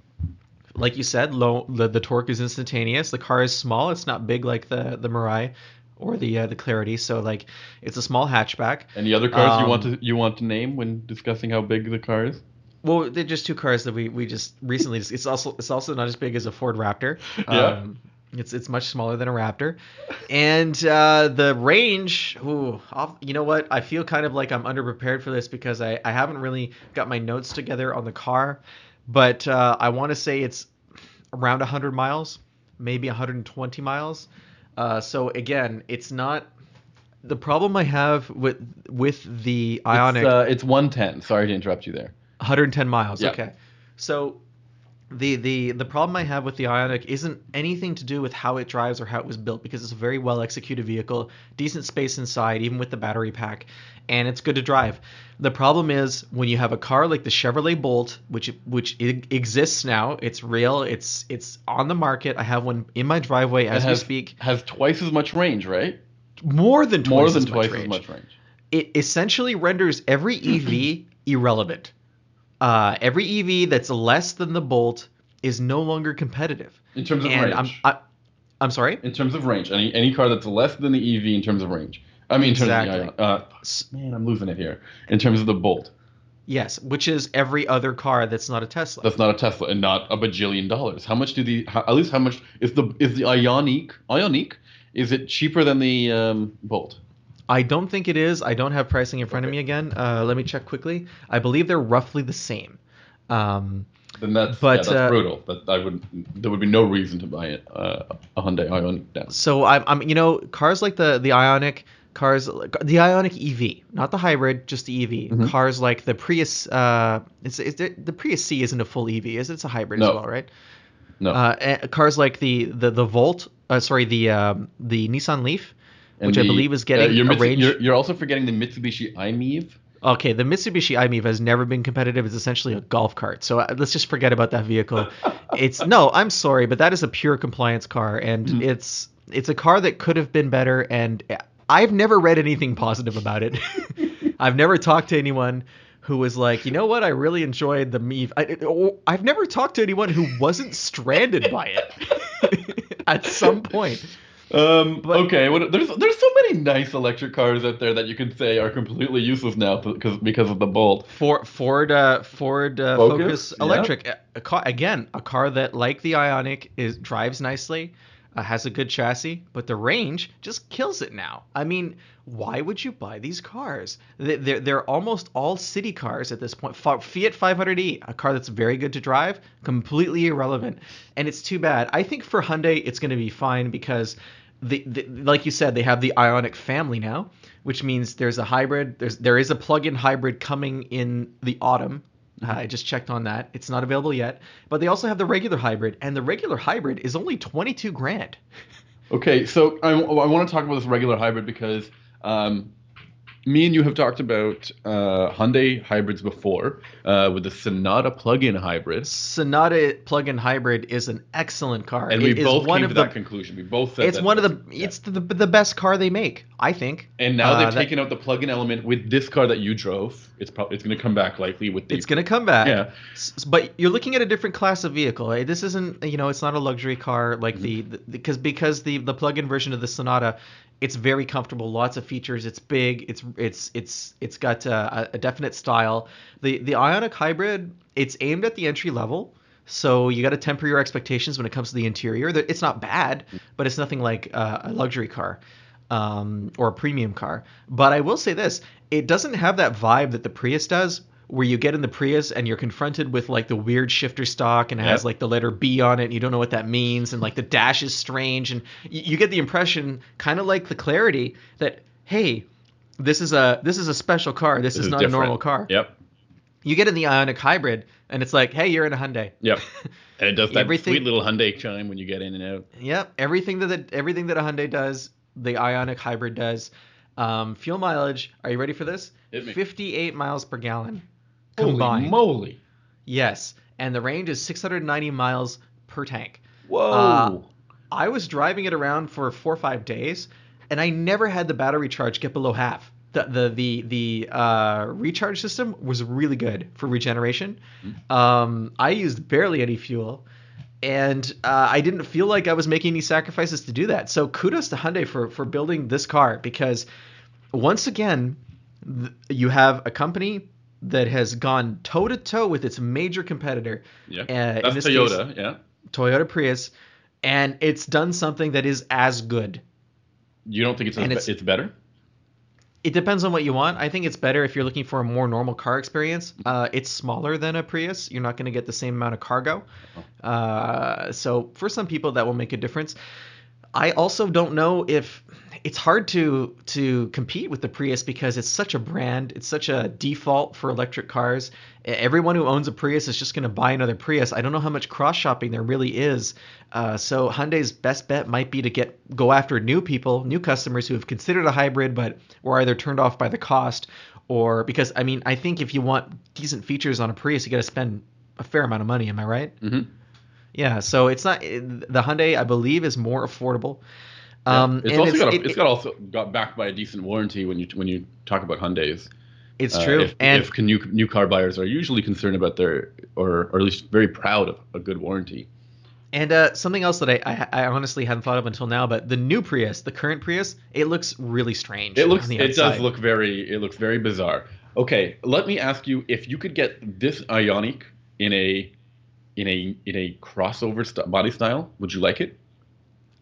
like you said, low the, the torque is instantaneous. The car is small. It's not big like the the Mirai or the uh, the Clarity. So like it's a small hatchback. Any other cars you want Um, to you want to name when discussing how big the car is? Well, they're just two cars that we, we just recently. It's also it's also not as big as a Ford Raptor. Yeah. Um, It's it's much smaller than a Raptor, and uh, the range. Ooh, I'll, you know what? I feel kind of like I'm underprepared for this because I, I haven't really got my notes together on the car, but uh, I want to say it's around 100 miles, maybe 120 miles. Uh, so again, it's not. The problem I have with with the Ioniq It's, uh, it's 110. Sorry to interrupt you there. 110 miles. Yeah. Okay. So the the the problem I have with the Ioniq isn't anything to do with how it drives or how it was built because it's a very well executed vehicle, decent space inside even with the battery pack, and it's good to drive. The problem is when you have a car like the Chevrolet Bolt, which which exists now, it's real, it's it's on the market. I have one in my driveway as it we speak. has twice as much range, right? More than twice More as than much twice range as much range. it essentially renders every EV irrelevant. Uh, every EV that's less than the Bolt is no longer competitive. In terms of and I'm range. I, I'm sorry. in terms of range, any any car that's less than the EV in terms of range. I mean, in terms Exactly. of the uh, man, I'm losing it here. In terms of the Bolt, Yes, which is every other car that's not a Tesla. that's not a Tesla and not a bajillion dollars. How much do the how, at least how much is the is the Ioniq Ioniq is it cheaper than the um, Bolt? I don't think it is. I don't have pricing in front of me again. Uh, let me check quickly. I believe they're roughly the same. Um, Then that's But, yeah, that's uh, brutal. That I would there would be no reason to buy it uh, a Hyundai Ioniq now. So I'm, I'm, you know, cars like the the Ioniq, cars, the Ioniq EV, not the hybrid, just the EV. Mhm. Cars like the Prius, uh, it's, it's the Prius C isn't a full EV, is it? It's a hybrid as well, right? No, Uh, eh, cars like the the the Volt, uh, sorry, the um, the Nissan Leaf, And which I believe is uh, getting you're, a Mitsu- range. You're, you're also forgetting the Mitsubishi i-MiEV. Okay, the Mitsubishi i-MiEV has never been competitive. It's essentially a golf cart. So uh, let's just forget about that vehicle. it's no, I'm sorry, but that is a pure compliance car, and Mhm. it's it's a car that could have been better. And I've never read anything positive about it. I've never talked to anyone who was like, you know what, I really enjoyed the MiEV. I, I've never talked to anyone who wasn't stranded by it at some point. Um, But- okay, what, there's there's so many nice electric cars out there that you can say are completely useless now because because of the Bolt. For, Ford uh, Ford uh, Focus, Focus, yeah. Electric, a, a car, again, a car that like the Ioniq is drives nicely, uh, has a good chassis, but the range just kills it now. I mean, why would you buy these cars? They- They're they're almost all city cars at this point. Fiat 500e, a car that's very good to drive, completely irrelevant, and it's too bad. I think for Hyundai, it's going to be fine because. The, the, like you said, they have the Ioniq family now, which means there's a hybrid. There's there is a plug-in hybrid coming in the autumn. I just checked on that. It's not available yet, but they also have the regular hybrid, and the regular hybrid is only 22 grand. Okay, so I, I want to talk about this regular hybrid because um, me and you have talked about uh, Hyundai hybrids before uh, with the Sonata plug-in hybrid, Sonata plug-in hybrid is an excellent car. and It we both came to the that conclusion. We both said it's that one of the yeah. it's the, the best car they make, I think. and now uh, they've taken out the plug-in element with this car that you drove. It's probably it's going to come back likely with the It's gonna come back. Yeah. But you're looking at a different class of vehicle. eh? This isn't, you know, it's not a luxury car Mm-hmm. like the, the because because the the plug-in version of the Sonata, it's very comfortable, lots of features. It's big. It's it's it's it's got a, a definite style. The the Ioniq Hybrid, it's aimed at the entry level. So you got to temper your expectations when it comes to the interior. It's not bad, but it's nothing like uh, a luxury car um, or a premium car. But I will say this: it doesn't have that vibe that the Prius does, where you get in the Prius and you're confronted with like the weird shifter stock and it has like the letter B on it, and you don't know what that means, and like the dash is strange, and y- you get the impression, kind of like the Clarity, that hey, this is a this is a special car. This, is, not a normal car. Yep. You get in the Ioniq Hybrid, and it's like, hey, you're in a Hyundai. Yep. And it does that Everything- sweet little Hyundai chime when you get in and out. Yep, everything that the, everything that a Hyundai does, the Ioniq Hybrid does. Um, fuel mileage. Are you ready for this? Hit me. 58 miles per gallon Holy combined. moly. yes, and the range is 690 miles per tank. Whoa. Uh, I was driving it around for four or five days, and I never had the battery charge get below half. The the the the uh, recharge system was really good for regeneration. Um, I used barely any fuel, and uh, I didn't feel like I was making any sacrifices to do that. So kudos to Hyundai for for building this car because once again, th- you have a company that has gone toe to toe with its major competitor. yeah. uh, That's this case- Toyota, yeah. Toyota Prius, and it's done something that is as good. You don't think it's it's- it's better? It depends on what you want. I think it's better if you're looking for a more normal car experience. Uh, it's smaller than a Prius. You're not going to get the same amount of cargo. Uh, so for some people, that will make a difference. I also don't know if it's hard to to compete with the Prius because it's such a brand. It's such a default for electric cars. Everyone who owns a Prius is just going to buy another Prius. I don't know how much cross shopping there really is. Uh, so Hyundai's best bet might be to get go after new people, new customers who have considered a hybrid but were either turned off by the cost or because I mean I think if you want decent features on a Prius, you got to spend a fair amount of money. Am I right? hmm Yeah, so it's not the Hyundai. I believe is more affordable. Um, it's and also got a, it- it's got also got backed by a decent warranty when you when you talk about Hyundai's. it's Uh, true, if, and if new new car buyers are usually concerned about their or or at least very proud of a good warranty. and uh, something else that I, I I honestly hadn't thought of until now, but the new Prius, the current Prius, it looks really strange. It looks it does look very it looks very bizarre. Okay, let me ask you if you could get this Ioniq in a in a in a crossover st- body style, would you like it?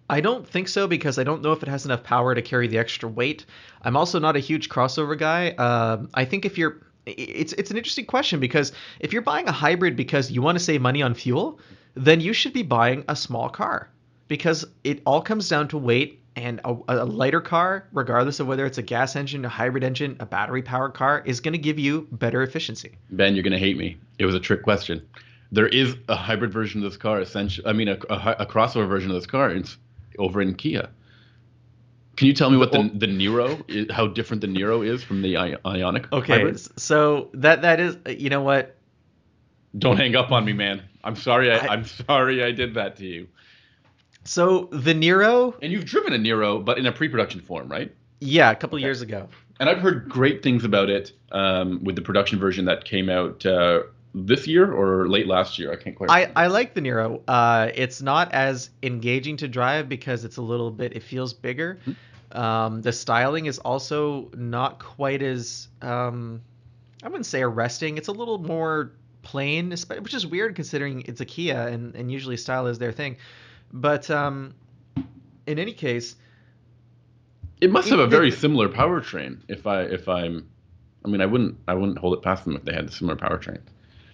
I don't think so because I don't know if it has enough power to carry the extra weight. I'm also not a huge crossover guy. Um, I think if you're, it's it's an interesting question because if you're buying a hybrid because you want to save money on fuel, then you should be buying a small car because it all comes down to weight. And a, a lighter car, regardless of whether it's a gas engine, a hybrid engine, a battery powered car, is going to give you better efficiency. Ben, you're gonna hate me. It was a trick question. There is a hybrid version of this car, essentially. I mean, a, a, a crossover version of this car. It's over in Kia. Can you tell me what the the Niro, is, how different the Niro is from the I- Ioniq? Okay, hybrid? so that that is, you know what? Don't hang up on me, man. I'm sorry. I, I- I'm sorry I did that to you. So the Niro, And you've driven a Niro, but in a pre-production form, right? yeah, a couple Okay. years ago. And I've heard great things about it um, with the production version that came out uh, this year or late last year. I can't quite. I, I like the Niro. Uh, it's not as engaging to drive because it's a little bit. It feels bigger. Um, the styling is also not quite as. Um, I wouldn't say arresting. It's a little more plain, which is weird considering it's a Kia and, and usually style is their thing. But um, in any case, it must have a very similar powertrain. If I if I'm, I mean, I wouldn't I wouldn't hold it past them if they had the similar powertrain.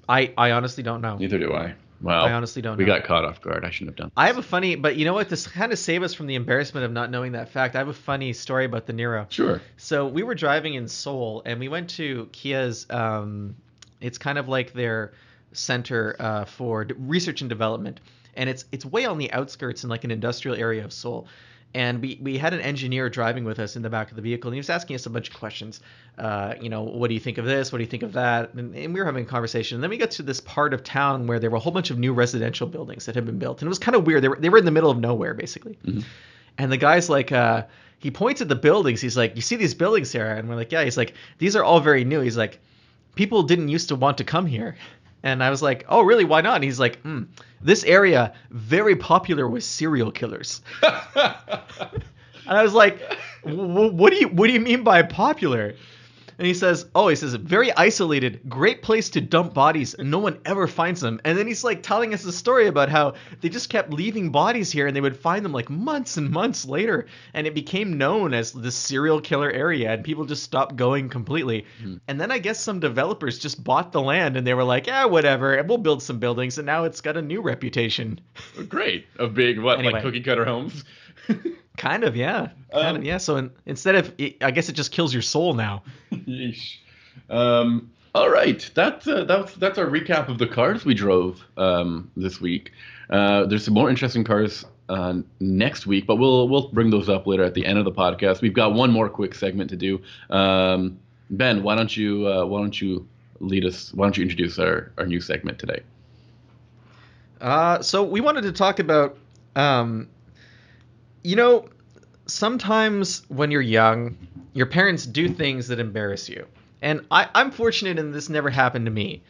I, I honestly don't know. Neither do I. Wow. I honestly don't we know. got caught off guard. I shouldn't have done. I have a funny, but you know what? This kind of save us from the embarrassment of not knowing that fact. I have a funny story about the Niro. Sure. So we were driving in Seoul, and we went to Kia's. Um, it's kind of like their center uh, for research and development, and it's it's way on the outskirts in like an industrial area of Seoul. And we, we had an engineer driving with us in the back of the vehicle, and he was asking us a bunch of questions. Uh, you know, what do you think of this? What do you think of that? And, and we were having a conversation. And then we got to this part of town where there were a whole bunch of new residential buildings that had been built, and it was kind of weird. They were they were in the middle of nowhere, basically. And the guy's like, uh, he points at the buildings. He's like, "You see these buildings, Sarah?" And we're like, "Yeah." He's like, "These are all very new." He's like, "People didn't used to want to come here." And I was like, "Oh, really? Why not?" And he's like, mm, "This area very popular with serial killers." And I was like, "Wh- "What do you what do you mean by popular?" And he says, "Oh, he says a very isolated, great place to dump bodies. and No one ever finds them." And then he's like telling us a story about how they just kept leaving bodies here, and they would find them like months and months later, and it became known as the serial killer area, and people just stopped going completely. Hmm. And then I guess some developers just bought the land, and they were like, "Yeah, whatever, and we'll build some buildings," and now it's got a new reputation. Great. Of big what Anyway. like cookie cutter homes. Kind of, yeah, kind Um, of, yeah. So in, instead of, I guess it just kills your soul now. Yeesh. Um, all right, that's uh, that's that's our recap of the cars we drove um, this week. Uh, there's some more interesting cars uh, next week, but we'll we'll bring those up later at the end of the podcast. We've got one more quick segment to do. Um, ben, why don't you uh, why don't you lead us? Why don't you introduce our, our new segment today? Uh, so we wanted to talk about, um, you know, sometimes when you're young, your parents do things that embarrass you. And I, I'm fortunate in this never happened to me.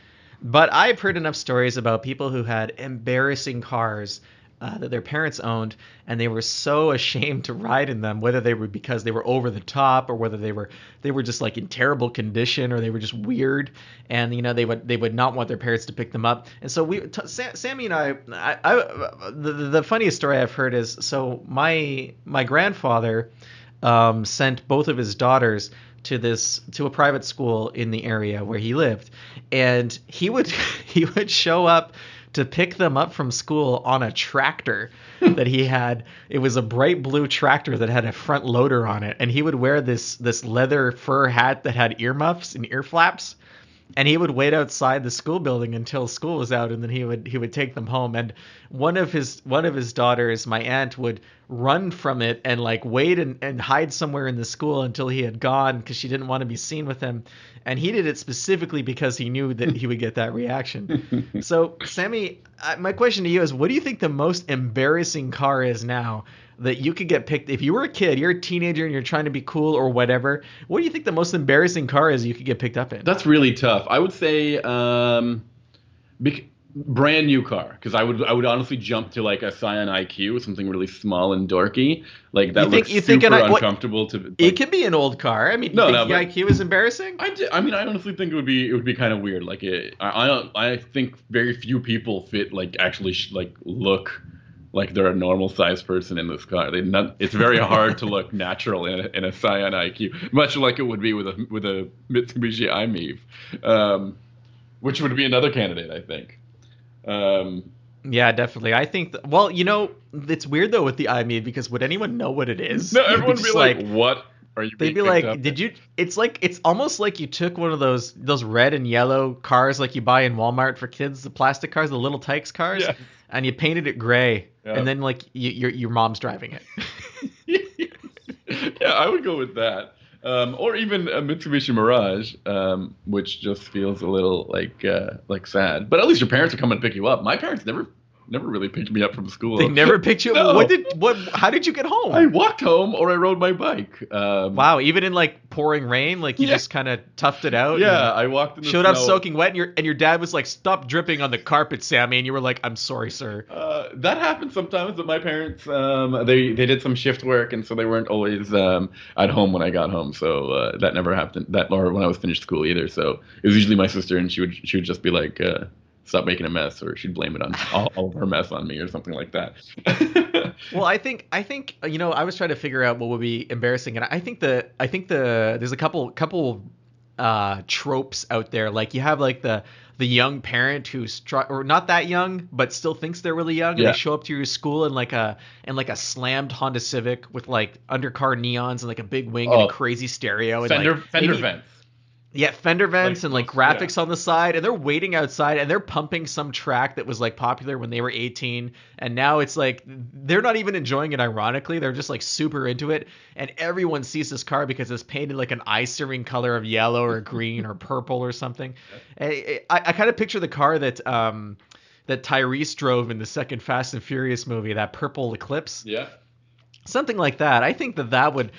But I've heard enough stories about people who had embarrassing cars uh, that their parents owned, and they were so ashamed to ride in them, whether they were because they were over the top or whether they were they were just like in terrible condition or they were just weird, and you know they would they would not want their parents to pick them up. And so we, t- Sam, Sami and I, I, I the, the funniest story I've heard is so my my grandfather um, sent both of his daughters to this to a private school in the area where he lived and he would he would show up to pick them up from school on a tractor hmm. that he had. It was a bright blue tractor that had a front loader on it and he would wear this this leather fur hat that had earmuffs and ear flaps and he would wait outside the school building until school was out and then he would he would take them home. And one of his one of his daughters my aunt would run from it and like wait and, and hide somewhere in the school until he had gone because she didn't want to be seen with him. And he did it specifically because he knew that he would get that reaction. So Sami my question to you is what do you think the most embarrassing car is now that you could get picked if you were a kid, you're a teenager and you're trying to be cool or whatever. What do you think the most embarrassing car is you could get picked up in? That's really tough. I would say um, bec- brand new car because I would I would honestly jump to like a Scion IQ, something really small and dorky, like that You think- looks you super think an I- what- to. Like, It could be an old car. I mean, No, you no, the IQ is embarrassing? I, mean, I honestly think it would be it would be kind of weird. Like, it, I I, don't, I think very few people fit like actually sh- like look like they're a normal sized person in this car. They not, it's very hard to look natural in a, in a Scion IQ, much like it would be with a with a Mitsubishi i-MiEV, um, which would be another candidate, I think. Um, Yeah, definitely. I think. Th- well, you know, it's weird though with the i-MiEV because would anyone know what it is? no, everyone would be just like, "What are you?" They'd be like, "Did you?" It's like it's almost like you took one of those those red and yellow cars like you buy in Walmart for kids, the plastic cars, the little Tikes cars, Yeah. and you painted it gray, Yeah. and then like you, your your mom's driving it. yeah, I would go with that. Um, or even a Mitsubishi Mirage, um, which just feels a little like uh, like sad. But at least your parents would come and pick you up. My parents never never really picked me up from school. They never picked you. No. What did what? How did you get home? I walked home or I rode my bike. Um, wow, even in like pouring rain, like you Yeah. just kind of toughed it out. Yeah, I walked in the Showed up soaking wet, and your and your dad was like, "Stop dripping on the carpet, Sami," and you were like, "I'm sorry, sir." Uh, that happened sometimes, but my parents um, they they did some shift work, and so they weren't always um, at home when I got home. So uh, that never happened. That or when I was finished school either. So it was usually my sister, and she would she would just be like, uh, "Stop making a mess," or she'd blame it on all, all of her mess on me, or something like that. Well, I think I think you know I was trying to figure out what would be embarrassing, and I think the I think the there's a couple couple uh, tropes out there. Like you have like the the young parent who's try, or not that young but still thinks they're really young, and Yeah. they show up to your school in like a in like a slammed Honda Civic with like undercar neons and like a big wing and Oh. a crazy stereo and fender like, fender maybe- vents. Yeah, fender vents Like, and like yeah. graphics on the side, and they're waiting outside and they're pumping some track that was like popular when they were 18, and now it's like they're not even enjoying it. Ironically, they're just like super into it, and everyone sees this car because it's painted like an eye searing color of yellow or green or purple or something. I, I, I kind of picture the car that um that Tyrese drove in the second Fast and Furious movie, that purple Eclipse Yeah. Something like that. I think that that would.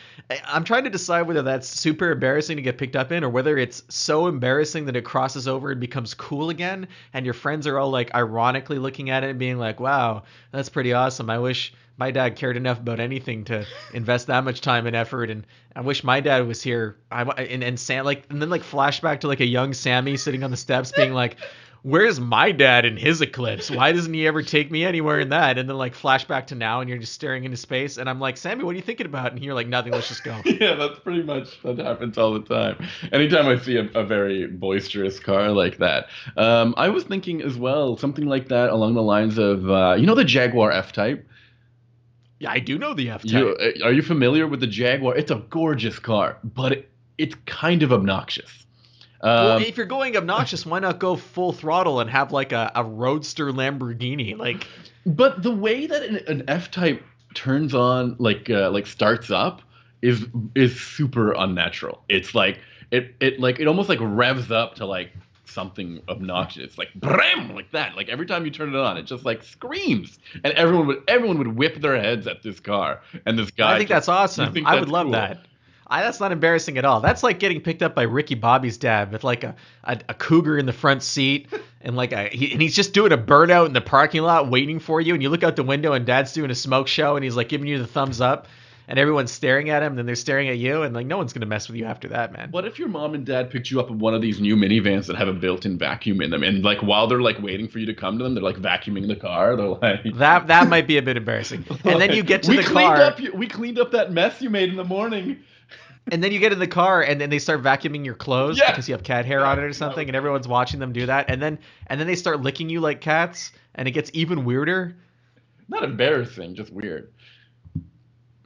I'm trying to decide whether that's super embarrassing to get picked up in, or whether it's so embarrassing that it crosses over and becomes cool again, and your friends are all like ironically looking at it and being like, "Wow, that's pretty awesome." I wish my dad cared enough about anything to invest that much time and effort, and I wish my dad was here. I and and Sam like and then like flashback to like a young Sami sitting on the steps being like. Where's my dad in his eclipse? Why doesn't he ever take me anywhere in that? And then like flashback to now, and you're just staring into space, and I'm like, Sami, what are you thinking about? And you're like, nothing. Let's just go. yeah, that's pretty much that happens all the time. Anytime I see a, a very boisterous car like that, um, I was thinking as well something like that along the lines of uh, you know the Jaguar F Type. Yeah, I do know the F type. Uh, are you familiar with the Jaguar? It's a gorgeous car, but it, it's kind of obnoxious. Well, Um, if you're going obnoxious, why not go full throttle and have like a, a roadster Lamborghini? Like, but the way that an, an F Type turns on, like uh, like starts up, is is super unnatural. It's like it it like it almost like revs up to like something obnoxious, like bram, like that. Like every time you turn it on, it just like screams, and everyone would everyone would whip their heads at this car, and this guy. I think just- that's awesome. think I that's would love cool? that. I, that's not embarrassing at all. That's like getting picked up by Ricky Bobby's dad with like a, a, a cougar in the front seat and like a he, and he's just doing a burnout in the parking lot waiting for you and you look out the window and dad's doing a smoke show and he's like giving you the thumbs up and everyone's staring at him and then they're staring at you and like no one's gonna mess with you after that man What if your mom and dad picked you up in one of these new minivans that have a built-in vacuum in them, and like while they're like waiting for you to come to them, they're like vacuuming the car. They're like, that that might be a bit embarrassing and then you get to we the cleaned car Up, we cleaned up that mess you made in the morning. And then you get in the car and then they start vacuuming your clothes Yeah. because you have cat hair on it or something and everyone's watching them do that and then and then they start licking you like cats and it gets even weirder Not embarrassing, just weird.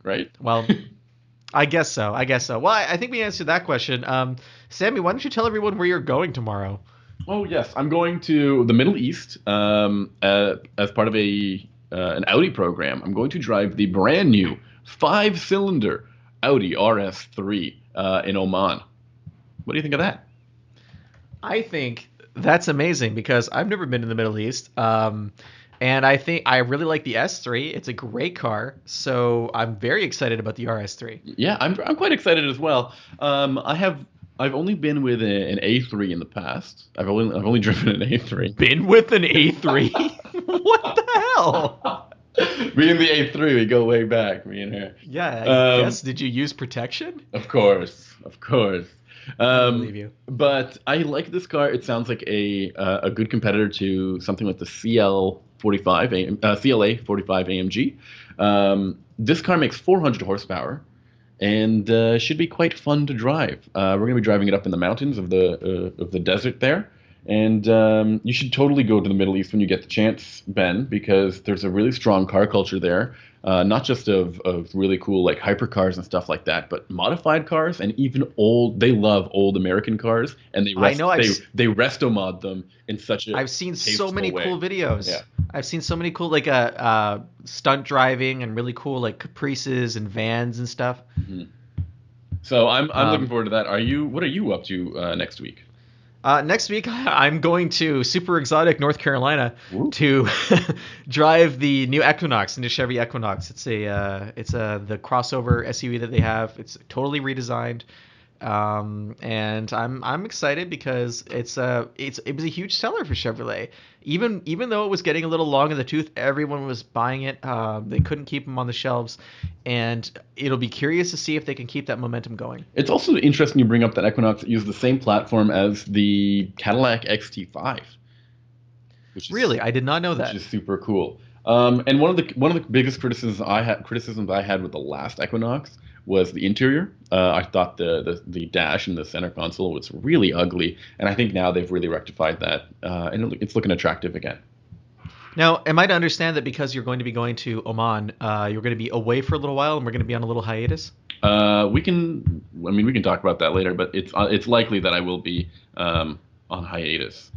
Right? well i guess so i guess so well i, I think we answered that question um, Sami why don't you tell everyone where you're going tomorrow Oh yes, I'm going to the Middle East um, uh, as part of a uh, an Audi program. I'm going to drive the brand new five-cylinder Audi RS3 uh, in Oman. What do you think of that? I think that's amazing because I've never been in the Middle East. Um, and I think I really like the S3. It's a great car. So I'm very excited about the RS3. Yeah, I'm, I'm quite excited as well. Um, I have I've only been with a, an A3 in the past. I've only I've only driven an A3. Been with an A3? what the hell? me and the A3, we go way back. Me and her. Yeah, I Um, guess. Did you use protection? Of course, of course. I Um, believe you. But I like this car. It sounds like a uh, a good competitor to something like the CL 45 AM, uh, CLA 45 AMG. Um, this car makes 400 horsepower and uh, should be quite fun to drive. Uh, we're going to be driving it up in the mountains of the uh, of the desert there. And um, you should totally go to the Middle East when you get the chance, Ben, because there's a really strong car culture there. Uh, not just of, of really cool like hypercars and stuff like that, but modified cars and even old. They love old American cars, and they I rest, know, I've they they resto mod them in such a I've seen so many way. cool videos. Yeah. I've seen so many cool like uh, uh stunt driving and really cool like caprices and vans and stuff. So I'm I'm Um, looking forward to that. Are you? What are you up to uh, next week? Uh, next week, I'm going to super exotic North Carolina Ooh. to drive the new Equinox, the new Chevy Equinox. It's a uh, it's a the crossover SUV that they have. It's totally redesigned, um, and I'm I'm excited because it's a it's it was a huge seller for Chevrolet. Even even though it was getting a little long in the tooth, everyone was buying it. Um, they couldn't keep them on the shelves, and it'll be curious to see if they can keep that momentum going. It's also interesting you bring up that Equinox uses the same platform as the Cadillac XT5. Which is, Really, I did not know which that. is super cool. Um, and one of the one of the biggest criticisms I had criticisms I had with the last Equinox was the interior. Uh, I thought the, the the dash and the center console was really ugly, and I think now they've really rectified that, uh, and it's looking attractive again. Now, am I to understand that because you're going to be going to Oman, uh, you're going to be away for a little while, and we're going to be on a little hiatus? Uh, we can, I mean, we can talk about that later, but it's uh, it's likely that I will be um, on hiatus.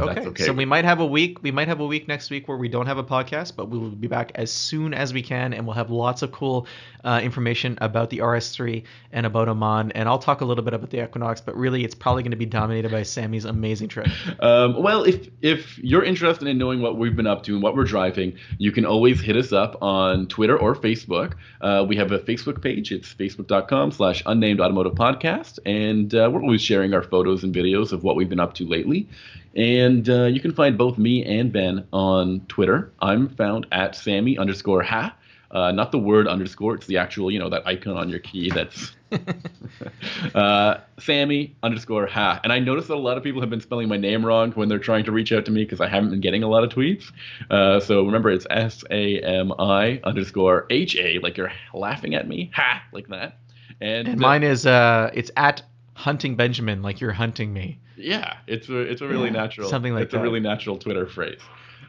Okay. okay. So we might have a week. We might have a week next week where we don't have a podcast, but we will be back as soon as we can, and we'll have lots of cool uh, information about the RS3 and about Oman. And I'll talk a little bit about the Equinox, but really, it's probably going to be dominated by Sami's amazing trip. Um, well, if if you're interested in knowing what we've been up to and what we're driving, you can always hit us up on Twitter or Facebook. Uh, we have a Facebook page. It's facebook.com slash unnamed automotive podcast. And uh, we're always sharing our photos and videos of what we've been up to lately. And uh, you can find both me and Ben on Twitter. I'm found at Sami underscore ha. Uh, not the word underscore, it's the actual, you know, that icon on your key that's uh, Sami underscore ha. And I noticed that a lot of people have been spelling my name wrong when they're trying to reach out to me because I haven't been getting a lot of tweets. Uh, so remember, it's S A M I underscore H A, like you're laughing at me, ha, like that. And, And mine is uh, it's at hunting Benjamin, like you're hunting me. Yeah, it's a it's a really Yeah, natural something like it's that. a really natural Twitter phrase.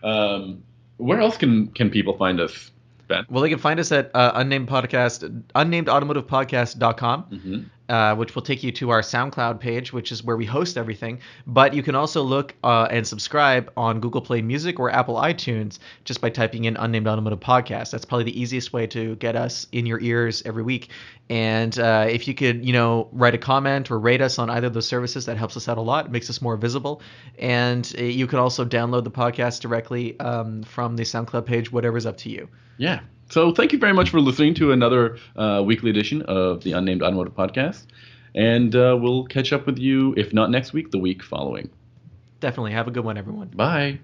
Um, where else can can people find us, Ben? Well, they can find us at uh, unnamed podcast, unnamedautomotivepodcast.com. hmm uh, which will take you to our SoundCloud page, which is where we host everything. But you can also look uh, and subscribe on Google Play Music or Apple iTunes just by typing in Unnamed Automotive Podcast. That's probably the easiest way to get us in your ears every week. And uh, if you could, you know, write a comment or rate us on either of those services, that helps us out a lot. It makes us more visible. And uh, you can also download the podcast directly um, from the SoundCloud page, whatever's up to you. Yeah, So thank you very much for listening to another uh, weekly edition of the Unnamed Automotive Podcast. And uh, we'll catch up with you, if not next week, the week following. Definitely. Have a good one, everyone. Bye.